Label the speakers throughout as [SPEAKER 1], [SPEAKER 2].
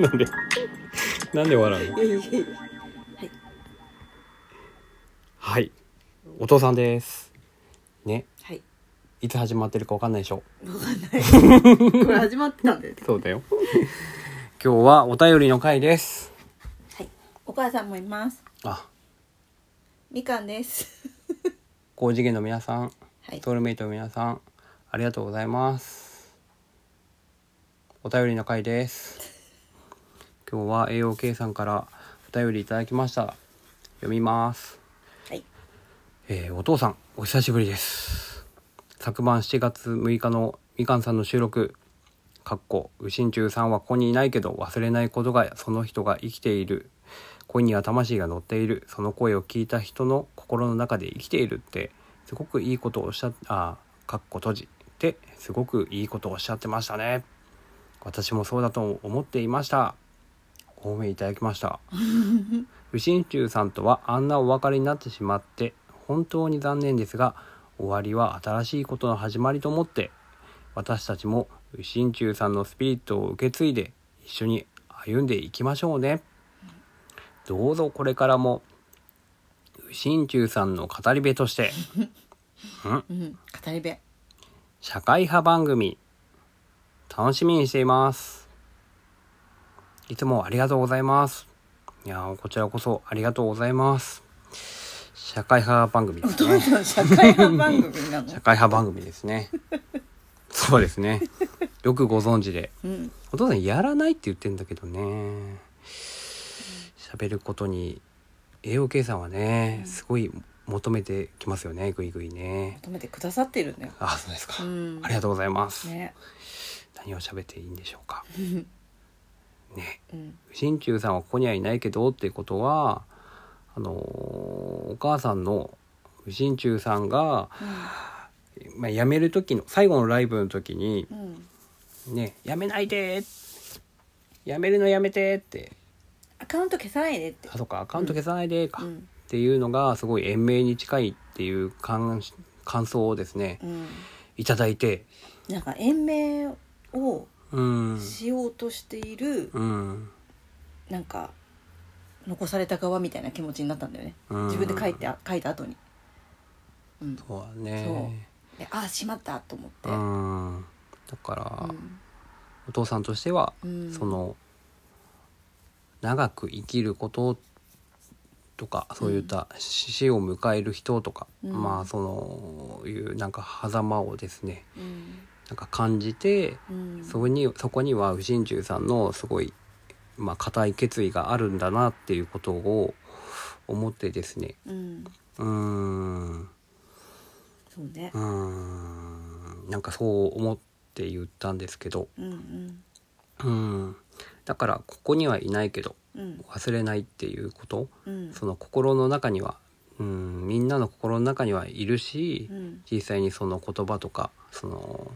[SPEAKER 1] なんでなんで笑うの？
[SPEAKER 2] いやいやい。や
[SPEAKER 1] はい。お父さんです。ね。
[SPEAKER 2] はい。
[SPEAKER 1] いつ始まってるかわかんないでしょ？
[SPEAKER 2] わかんない。これ始まってたんだよね。
[SPEAKER 1] そうだよ。今日はお便りの回です。
[SPEAKER 2] はい。お母さんもいます。
[SPEAKER 1] あ。
[SPEAKER 2] みかんです。
[SPEAKER 1] 高次元の皆さん
[SPEAKER 2] はい。
[SPEAKER 1] ソウルメイトの皆さんありがとうございますお便りの回です。今日は AOK さんからお便りいただきました。読みます。
[SPEAKER 2] はい。
[SPEAKER 1] えーお父さんお久しぶりです。昨晩7月6日のみかんさんの収録かっこ右心中さんはここにいないけど忘れないことがその人が生きている。声には魂が乗っている。その声を聞いた人の心の中で生きているってすごくいいことをおっしゃあかっこ閉じってすごくいいことをおっしゃってましたね私もそうだと思っていました。お褒めいただきました。右心中さんとはあんなお別れになってしまって本当に残念ですが終わりは新しいことの始まりと思って私たちも右心中さんのスピリットを受け継いで一緒に歩んでいきましょうね。どうぞこれからも右心中さんの語り部として
[SPEAKER 2] うん語り部。
[SPEAKER 1] 社会派番組楽しみにしています。いつもありがとうございます。いやーこちらこそありがとうございます。社会派番組で
[SPEAKER 2] お
[SPEAKER 1] すね。
[SPEAKER 2] 父さん社会派番組なの？
[SPEAKER 1] 社会派番組ですね。そうですね。よくご存知で。
[SPEAKER 2] うん。
[SPEAKER 1] お父さんやらないって言ってんだけどね。喋ることに AOK さんはねすごい求めてきますよね。ぐいぐいね。
[SPEAKER 2] 求めてくださってるんだよ。
[SPEAKER 1] あそうですか、
[SPEAKER 2] うん。
[SPEAKER 1] ありがとうございます、
[SPEAKER 2] ね
[SPEAKER 1] 何を喋っていいんでしょうか。ね。
[SPEAKER 2] うん。
[SPEAKER 1] 心中さんはここにはいないけどっていうことはあのーお母さんの心中さんが、まあ、辞める時の最後のライブの時に
[SPEAKER 2] うん。
[SPEAKER 1] ね「辞めないで!」辞めるのやめてって。
[SPEAKER 2] アカウント消さないでって。
[SPEAKER 1] あとかアカウント消さないでか、
[SPEAKER 2] うん。
[SPEAKER 1] っていうのがすごい延命に近いっていう感感想をですね
[SPEAKER 2] うん。
[SPEAKER 1] いただいて。
[SPEAKER 2] なんか延命を
[SPEAKER 1] うん。
[SPEAKER 2] しようとしている
[SPEAKER 1] うん。
[SPEAKER 2] なんか残された側みたいな気持ちになったんだよね。
[SPEAKER 1] うん。
[SPEAKER 2] 自分で書いて書いた後に。うん。
[SPEAKER 1] そうだね。
[SPEAKER 2] でああしまったと思って。
[SPEAKER 1] うん。だから、
[SPEAKER 2] うん。
[SPEAKER 1] お父さんとしては、
[SPEAKER 2] うん。
[SPEAKER 1] その長く生きることとかそういった死を迎える人とか、
[SPEAKER 2] うん。
[SPEAKER 1] まあそのいうなんか狭間をですね
[SPEAKER 2] うん
[SPEAKER 1] なんか感じて、
[SPEAKER 2] うん。
[SPEAKER 1] そこにそこには右心中さんのすごいまあ固い決意があるんだなっていうことを思ってですね。
[SPEAKER 2] うん。
[SPEAKER 1] うーん。
[SPEAKER 2] そうね。
[SPEAKER 1] うーん。なんかそう思って言ったんですけど。
[SPEAKER 2] うんうん。
[SPEAKER 1] うん。だからここにはいないけど
[SPEAKER 2] うん。
[SPEAKER 1] 忘れないっていうこと
[SPEAKER 2] うん。
[SPEAKER 1] その心の中にはうんみんなの心の中にはいるし
[SPEAKER 2] うん。
[SPEAKER 1] 実際にその言葉とかその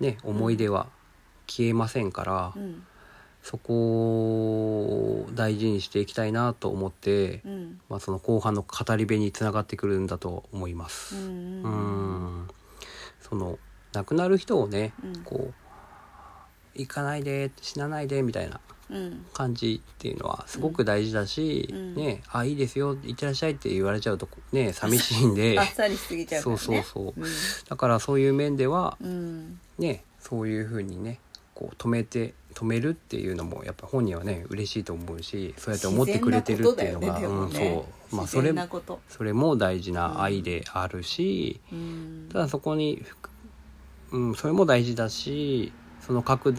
[SPEAKER 1] ね思い出は消えませんから、
[SPEAKER 2] うん。
[SPEAKER 1] そこを大事にしていきたいなと思って、
[SPEAKER 2] うん。
[SPEAKER 1] まあ、その後半の語り部につながってくるんだと思います。
[SPEAKER 2] う
[SPEAKER 1] うん
[SPEAKER 2] うん。
[SPEAKER 1] ん。その亡くなる人をね、
[SPEAKER 2] うん。
[SPEAKER 1] こう行かないで死なないでみたいな
[SPEAKER 2] うん。
[SPEAKER 1] 感じっていうのはすごく大事だし、
[SPEAKER 2] うん。
[SPEAKER 1] ねあいいですよ行ってらっしゃいって言われちゃうとね寂しいんで。
[SPEAKER 2] あっさりしすぎちゃうからね。
[SPEAKER 1] そうそうそう。
[SPEAKER 2] う
[SPEAKER 1] だからそういう面では
[SPEAKER 2] んうん
[SPEAKER 1] ねそういうふうにねこう止めて止めるっていうのもやっぱ本人はね嬉しいと思うしそうやって思ってくれてるっていうのが、
[SPEAKER 2] 自然な
[SPEAKER 1] うんそう。まあそれそれも大事な愛であるし、
[SPEAKER 2] うん。
[SPEAKER 1] ただそこに、うん、それも大事だしその覚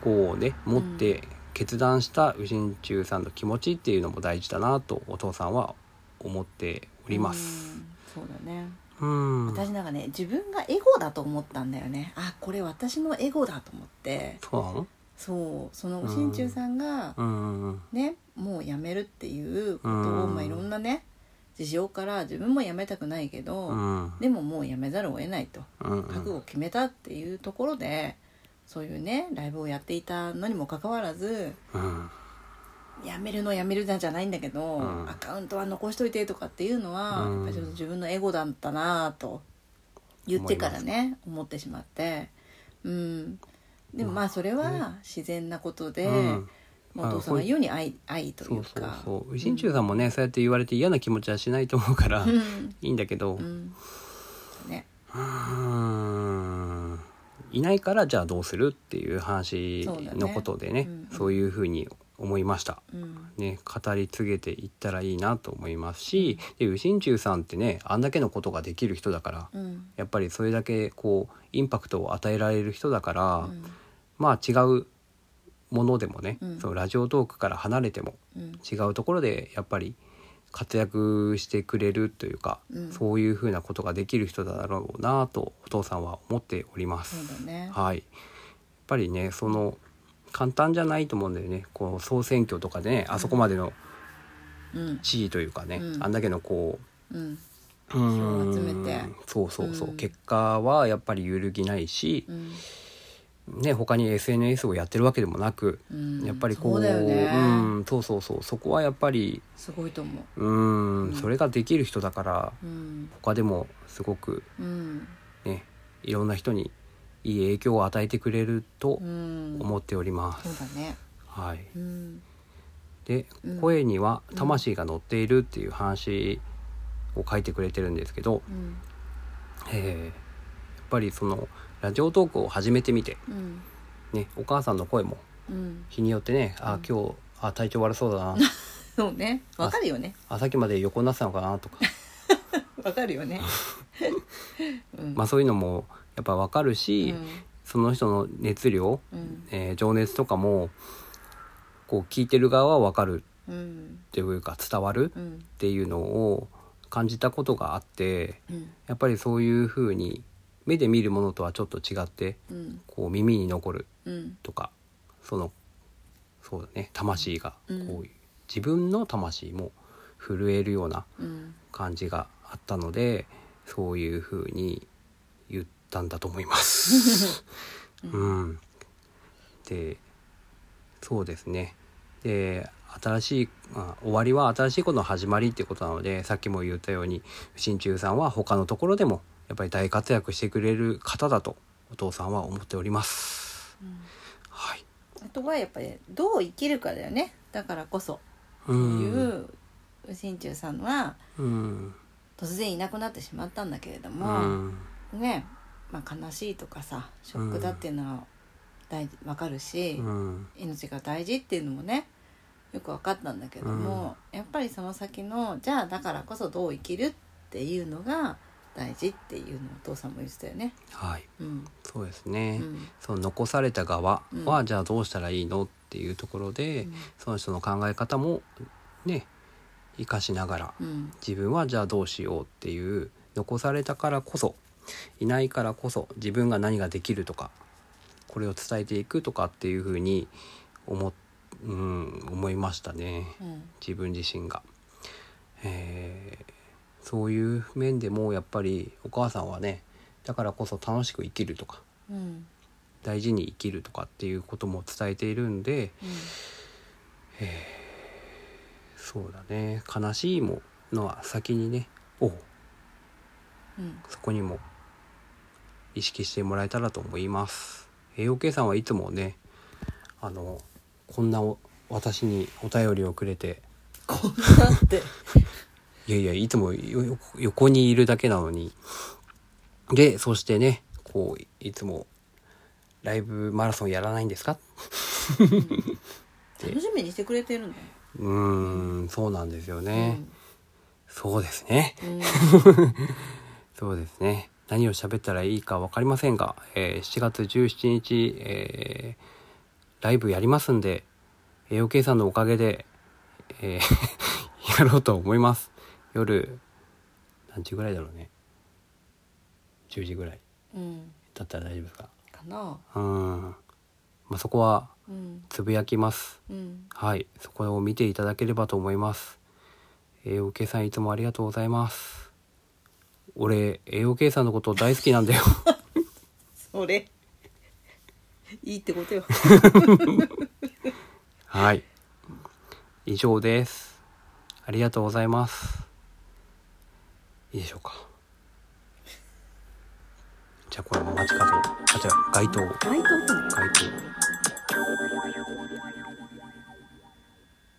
[SPEAKER 1] 悟をね持って決断した右心中さんの気持ちっていうのも大事だなとお父さんは思っております。
[SPEAKER 2] うん。そうだね
[SPEAKER 1] うん、
[SPEAKER 2] 私なんかね自分がエゴだと思ったんだよね。あこれ私のエゴだと思って。
[SPEAKER 1] そうなの？
[SPEAKER 2] そう。その心中さんが
[SPEAKER 1] うん。うん
[SPEAKER 2] ねもう辞めるっていうことを、
[SPEAKER 1] うん。
[SPEAKER 2] まあ、いろんなね事情から自分も辞めたくないけど、
[SPEAKER 1] うん。
[SPEAKER 2] でももう辞めざるを得ないと。
[SPEAKER 1] うん。
[SPEAKER 2] 覚悟を決めたっていうところでそういうねライブをやっていたのにもかかわらず
[SPEAKER 1] うん
[SPEAKER 2] 辞めるの辞めるじゃないんだけど、
[SPEAKER 1] うん。
[SPEAKER 2] アカウントは残しといてとかっていうのは、
[SPEAKER 1] うん。
[SPEAKER 2] やっぱりちょっと自分のエゴだったなと言ってからね思ってしまって。うん。でもまあそれは自然なことで、
[SPEAKER 1] うん。
[SPEAKER 2] まあお父さんが言うに愛愛とい
[SPEAKER 1] そううそう
[SPEAKER 2] か
[SPEAKER 1] そう。心中さんもね、そうやって言われて嫌な気持ちはしないと思うから、い
[SPEAKER 2] うん。
[SPEAKER 1] いんだけど、
[SPEAKER 2] うん。ね。
[SPEAKER 1] うーん。いないからじゃあどうするっていう話のことでね。
[SPEAKER 2] うん。
[SPEAKER 1] そういうふうに思いました。
[SPEAKER 2] うん。
[SPEAKER 1] ね、語り継げていったらいいなと思いますしで右心中さんってねあんだけのことができる人だから
[SPEAKER 2] うん。
[SPEAKER 1] やっぱりそれだけこうインパクトを与えられる人だから、
[SPEAKER 2] うん。
[SPEAKER 1] まあ違うものでもね、
[SPEAKER 2] うん。
[SPEAKER 1] そのラジオトークから離れても
[SPEAKER 2] うん。
[SPEAKER 1] 違うところでやっぱり活躍してくれるというか、
[SPEAKER 2] うん。
[SPEAKER 1] そういうふうなことができる人だろうなとお父さんは思っております。
[SPEAKER 2] ね
[SPEAKER 1] はい、やっぱりねその簡単じゃないと思うんだよね。こう総選挙とかでねあそこまでの
[SPEAKER 2] うん。
[SPEAKER 1] 地位というかね、
[SPEAKER 2] うん。
[SPEAKER 1] あんだけのこ
[SPEAKER 2] うん。
[SPEAKER 1] うん。
[SPEAKER 2] 集めて。
[SPEAKER 1] そうそうそう、
[SPEAKER 2] うん。
[SPEAKER 1] 結果はやっぱり揺るぎないし
[SPEAKER 2] う、ん。
[SPEAKER 1] ね他に SNS をやってるわけでもなく、
[SPEAKER 2] うん。
[SPEAKER 1] やっぱりこう
[SPEAKER 2] そうね。
[SPEAKER 1] うん。そうそうそう。そこはやっぱり
[SPEAKER 2] すごいと思う。
[SPEAKER 1] うん、
[SPEAKER 2] うん。
[SPEAKER 1] それができる人だから
[SPEAKER 2] うん。
[SPEAKER 1] 他でもすごく
[SPEAKER 2] うん。
[SPEAKER 1] ねいろんな人にいい影響を与えてくれると
[SPEAKER 2] うん。
[SPEAKER 1] 思っております。
[SPEAKER 2] そうだね。
[SPEAKER 1] はい、
[SPEAKER 2] うん。
[SPEAKER 1] で
[SPEAKER 2] うん。
[SPEAKER 1] 声には魂が乗っているっていう話を書いてくれてるんですけど、
[SPEAKER 2] うん。
[SPEAKER 1] えーやっぱりそのラジオトークを始めてみて、
[SPEAKER 2] うん。
[SPEAKER 1] ね、お母さんの声も
[SPEAKER 2] うん。
[SPEAKER 1] 日によってね、あ
[SPEAKER 2] うん。
[SPEAKER 1] 今日あ体調悪そうだな。
[SPEAKER 2] そうね。わかるよね。
[SPEAKER 1] あさっきまで横になってたのかなとか、
[SPEAKER 2] わかるよね。う ん
[SPEAKER 1] まあ、そういうのもやっぱ分かるし、その人の熱量、
[SPEAKER 2] うん。
[SPEAKER 1] えー情熱とかもこう聞いてる側は分かる
[SPEAKER 2] うん。
[SPEAKER 1] っていうか伝わる
[SPEAKER 2] うん。
[SPEAKER 1] っていうのを感じたことがあって
[SPEAKER 2] うん。
[SPEAKER 1] やっぱりそういうふうに目で見るものとはちょっと違って
[SPEAKER 2] うん。
[SPEAKER 1] こう耳に残る
[SPEAKER 2] うん。
[SPEAKER 1] とかそのそうだね魂がこう
[SPEAKER 2] うん。
[SPEAKER 1] いう、自分の魂も震えるような
[SPEAKER 2] うん。
[SPEAKER 1] 感じがあったのでそういうふうにたんだと思います。うん、でそうですね。で新しい、まあ、終わりは新しいことの始まりっていうことなのでさっきも言ったように心中さんは他のところでもやっぱり大活躍してくれる方だとお父さんは思っております。はい、
[SPEAKER 2] あとはやっぱりどう生きるかだよね。だからこそ。
[SPEAKER 1] う
[SPEAKER 2] そうんいう心中さんは
[SPEAKER 1] うん。
[SPEAKER 2] 突然いなくなってしまったんだけれど
[SPEAKER 1] う
[SPEAKER 2] も、
[SPEAKER 1] ん。
[SPEAKER 2] ね、まあ、悲しいとかさショックだっていうのは大事わかるし、
[SPEAKER 1] うん。
[SPEAKER 2] 命が大事っていうのもねよく分かったんだけども、やっぱりその先のじゃあだからこそどう生きるっていうのが大事っていうのをお父さんも言ってたよね。
[SPEAKER 1] はい。
[SPEAKER 2] うん。
[SPEAKER 1] そうですね、
[SPEAKER 2] うん。
[SPEAKER 1] その残された側は、
[SPEAKER 2] うん。
[SPEAKER 1] じゃあどうしたらいいのっていうところで、
[SPEAKER 2] うん。
[SPEAKER 1] その人の考え方もね生かしながら
[SPEAKER 2] うん。
[SPEAKER 1] 自分はじゃあどうしようっていう残されたからこそいないからこそ自分が何ができるとかこれを伝えていくとかっていうふうに思,、うん、思いましたね。
[SPEAKER 2] うん。
[SPEAKER 1] 自分自身が。えーそういう面でもやっぱりお母さんはねだからこそ楽しく生きるとか
[SPEAKER 2] うん。
[SPEAKER 1] 大事に生きるとかっていうことも伝えているんでそうだね。悲しいものは先にねおう。
[SPEAKER 2] うん。
[SPEAKER 1] そこにも意識してもらえたらと思います。栄養計さんはいつもねあのこんなお私にお便りをくれて。
[SPEAKER 2] こんなって。
[SPEAKER 1] いやいやいつも横にいるだけなのに。でそしてねこういつもライブマラソンやらないんですか？
[SPEAKER 2] 楽しみにしてくれてるんだよ。
[SPEAKER 1] うーんそうなんですよね、そうですね。
[SPEAKER 2] うん。
[SPEAKER 1] そうですね何を喋ったらいいか分かりませんが、えー7月17日、えーライブやりますんで AOK さんのおかげで、えー やろうと思います。夜何時ぐらいだろうね。10時ぐらい。
[SPEAKER 2] うん。
[SPEAKER 1] だったら大丈夫ですか？
[SPEAKER 2] かな。
[SPEAKER 1] うん。まあそこは
[SPEAKER 2] うん。
[SPEAKER 1] つぶやきます。
[SPEAKER 2] うん。
[SPEAKER 1] はい。そこを見ていただければと思います。AOK さんいつもありがとうございます俺 AOK さんのこと大好きなんだよ。
[SPEAKER 2] それ。いいってことよ。
[SPEAKER 1] はい。以上です。ありがとうございます。いいでしょうか。じゃあこれ街角あ違う。街灯
[SPEAKER 2] 街灯
[SPEAKER 1] 街灯